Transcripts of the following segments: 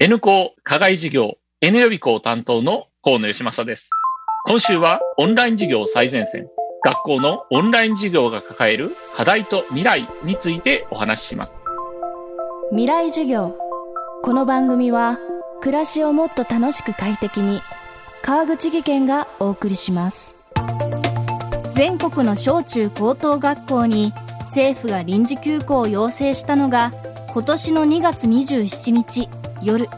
N 校課外事業 N 予備校担当の河野義正です。今週はオンライン授業最前線、学校のオンライン授業が抱える課題と未来についてお話しします。未来授業。この番組は暮らしをもっと楽しく快適に川口義賢がお送りします。全国の小中高等学校に政府が臨時休校を要請したのが今年の2月27日夜。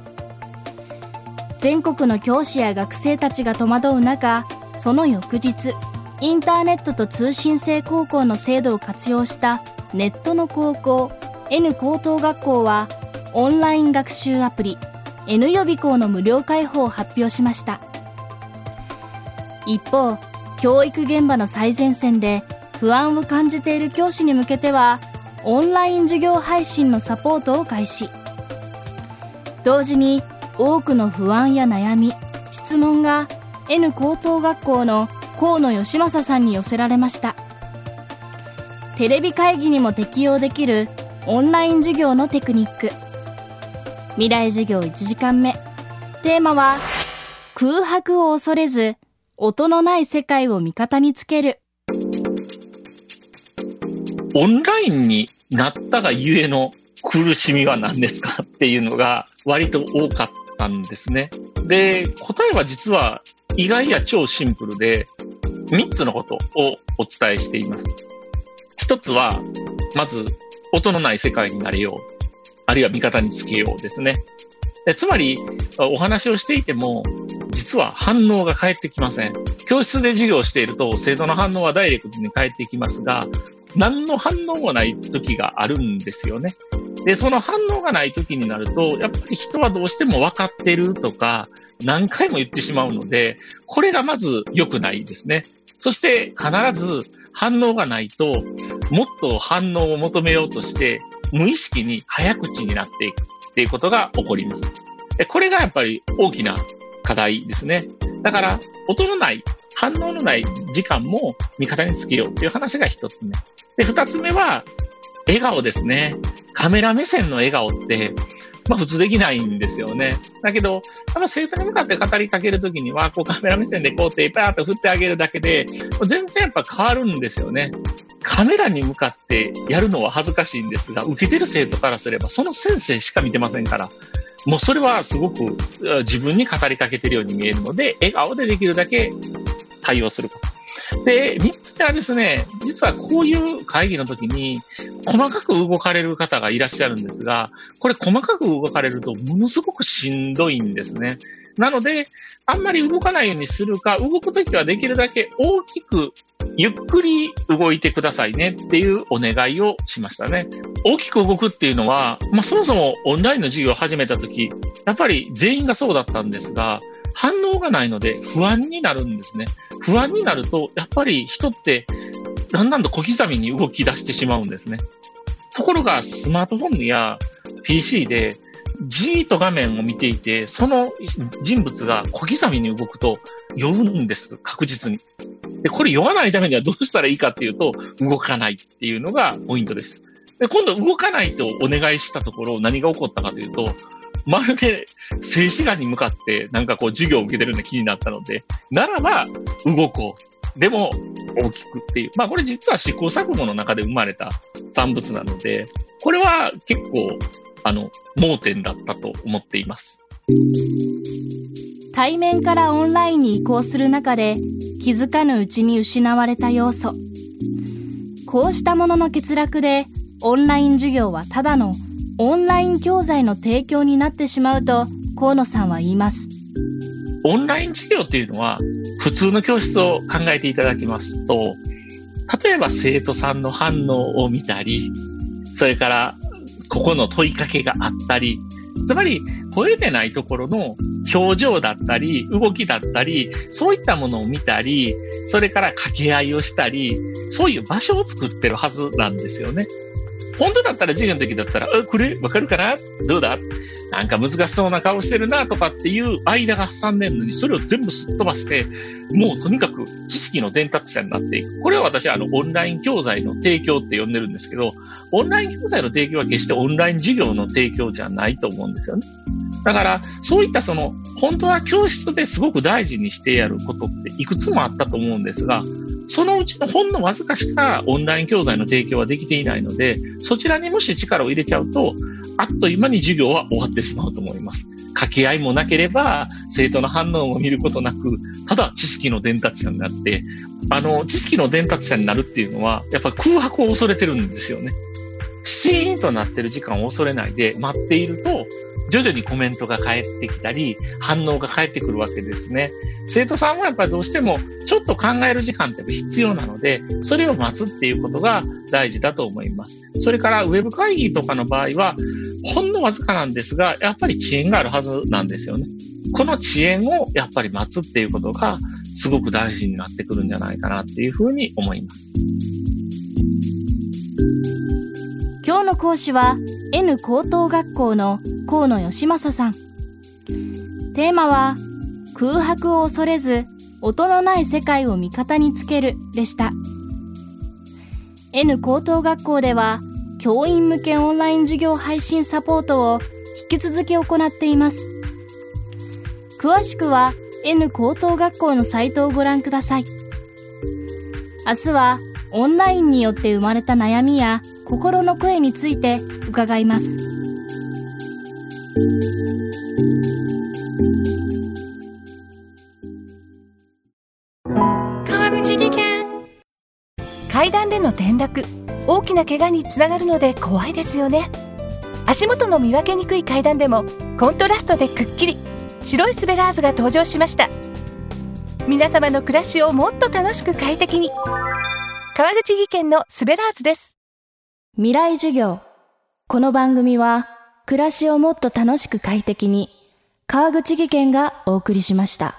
全国の教師や学生たちが戸惑う中その翌日インターネットと通信制高校の制度を活用したネットの高校 N 高等学校はオンライン学習アプリ N 予備校の無料開放を発表しました。一方教育現場の最前線で不安を感じている教師に向けてはオンライン授業配信のサポートを開始。同時に多くの不安や悩み質問が N 高等学校の河野義正さんに寄せられました。テレビ会議にも適用できるオンライン授業のテクニック。未来授業1時間目。テーマは空白を恐れず音のない世界を味方につける。オンラインになったがゆえの苦しみは何ですかっていうのが割と多かったんですね。で、答えは実は意外や超シンプルで3つのことをお伝えしています。1つは、まず音のない世界になれよう。あるいは味方につけようですね。つまり、お話をしていても、実は反応が返ってきません。教室で授業していると、生徒の反応はダイレクトに返ってきますが、何の反応もない時があるんですよね。で、その反応がない時になると、やっぱり人はどうしても分かってるとか、何回も言ってしまうので、これがまず良くないですね。そして必ず反応がないと、もっと反応を求めようとして、無意識に早口になっていくっていうことが起こります。これがやっぱり大きな課題ですね。だから、音のない、反応のない時間も味方につけようっていう話が一つ目。で、二つ目は、笑顔ですね。カメラ目線の笑顔って、まあ普通できないんですよね。だけど、多分生徒に向かって語りかけるときには、こうカメラ目線でこう手パーッと振ってあげるだけで、全然やっぱ変わるんですよね。カメラに向かってやるのは恥ずかしいんですが、受けてる生徒からすれば、その先生しか見てませんから、もうそれはすごく自分に語りかけてるように見えるので、笑顔でできるだけ対応すること。で、三つ目はですね、実はこういう会議の時に、細かく動かれる方がいらっしゃるんですが、これ細かく動かれるとものすごくしんどいんですね。なので、あんまり動かないようにするか、動くときはできるだけ大きく、ゆっくり動いてくださいねっていうお願いをしましたね。大きく動くっていうのは、まあそもそもオンラインの授業を始めたとき、やっぱり全員がそうだったんですが、反応がないので不安になるんですね。不安になると、やっぱり人ってだんだんと小刻みに動き出してしまうんですね。ところがスマートフォンや PC でじーっと画面を見ていて、その人物が小刻みに動くと酔うんです、確実に。で、これ酔わないためにはどうしたらいいかっていうと、動かないっていうのがポイントです。で、今度動かないとお願いしたところ、何が起こったかというと、まるで静止画に向かってなんかこう授業を受けてるような気になったので、ならば動こう。でも大きくっていう。まあこれ実は試行錯誤の中で生まれた産物なので、これは結構、あの、盲点だったと思っています。対面からオンラインに移行する中で気づかぬうちに失われた要素。こうしたものの欠落でオンライン授業はただのオンライン教材の提供になってしまうと河野さんは言います。オンライン授業っていうのは普通の教室を考えていただきますと、例えば生徒さんの反応を見たり、それからここの問いかけがあったり、つまり声でないところの表情だったり、動きだったり、そういったものを見たり、それから掛け合いをしたり、そういう場所を作ってるはずなんですよね。本当だったら授業の時だったら、これわかるかな？どうだ？なんか難しそうな顔してるなとかっていう間が挟んでるのに、それを全部すっ飛ばして、もうとにかく知識の伝達者になっていく。これは私はあの、オンライン教材の提供って呼んでるんですけど、オンライン教材の提供は決してオンライン授業の提供じゃないと思うんですよね。だから、そういったその、本当は教室ですごく大事にしてやることっていくつもあったと思うんですが、そのうちのほんのわずかしかオンライン教材の提供はできていないので、そちらにもし力を入れちゃうと、あっという間に授業は終わってしまうと思います。掛け合いもなければ、生徒の反応を見ることなく、ただ知識の伝達者になって、あの、知識の伝達者になるっていうのは、やっぱ空白を恐れてるんですよね。シーンとなってる時間を恐れないで待っていると、徐々にコメントが返ってきたり、反応が返ってくるわけですね。生徒さんはやっぱりどうしてもちょっと考える時間って必要なので、それを待つっていうことが大事だと思います。それからウェブ会議とかの場合は、ほんのわずかなんですが、やっぱり遅延があるはずなんですよね。この遅延をやっぱり待つっていうことがすごく大事になってくるんじゃないかなっていうふうに思います。今日の講師は N 高等学校の河野義正さん。テーマは空白を恐れず音のない世界を味方につけるでした。N 高等学校では教員向けオンライン授業配信サポートを引き続き行っています。詳しくは N 高等学校のサイトをご覧ください。明日はオンラインによって生まれた悩みや心の声について伺います。川口技研。階段での転落。大きな怪我につながるので怖いですよね。足元の見分けにくい階段でもコントラストでくっきり。白いスベラーズが登場しました。皆様の暮らしをもっと楽しく快適に川口技研のスベラーズです未来授業この番組は暮らしをもっと楽しく快適に川口技研がお送りしました。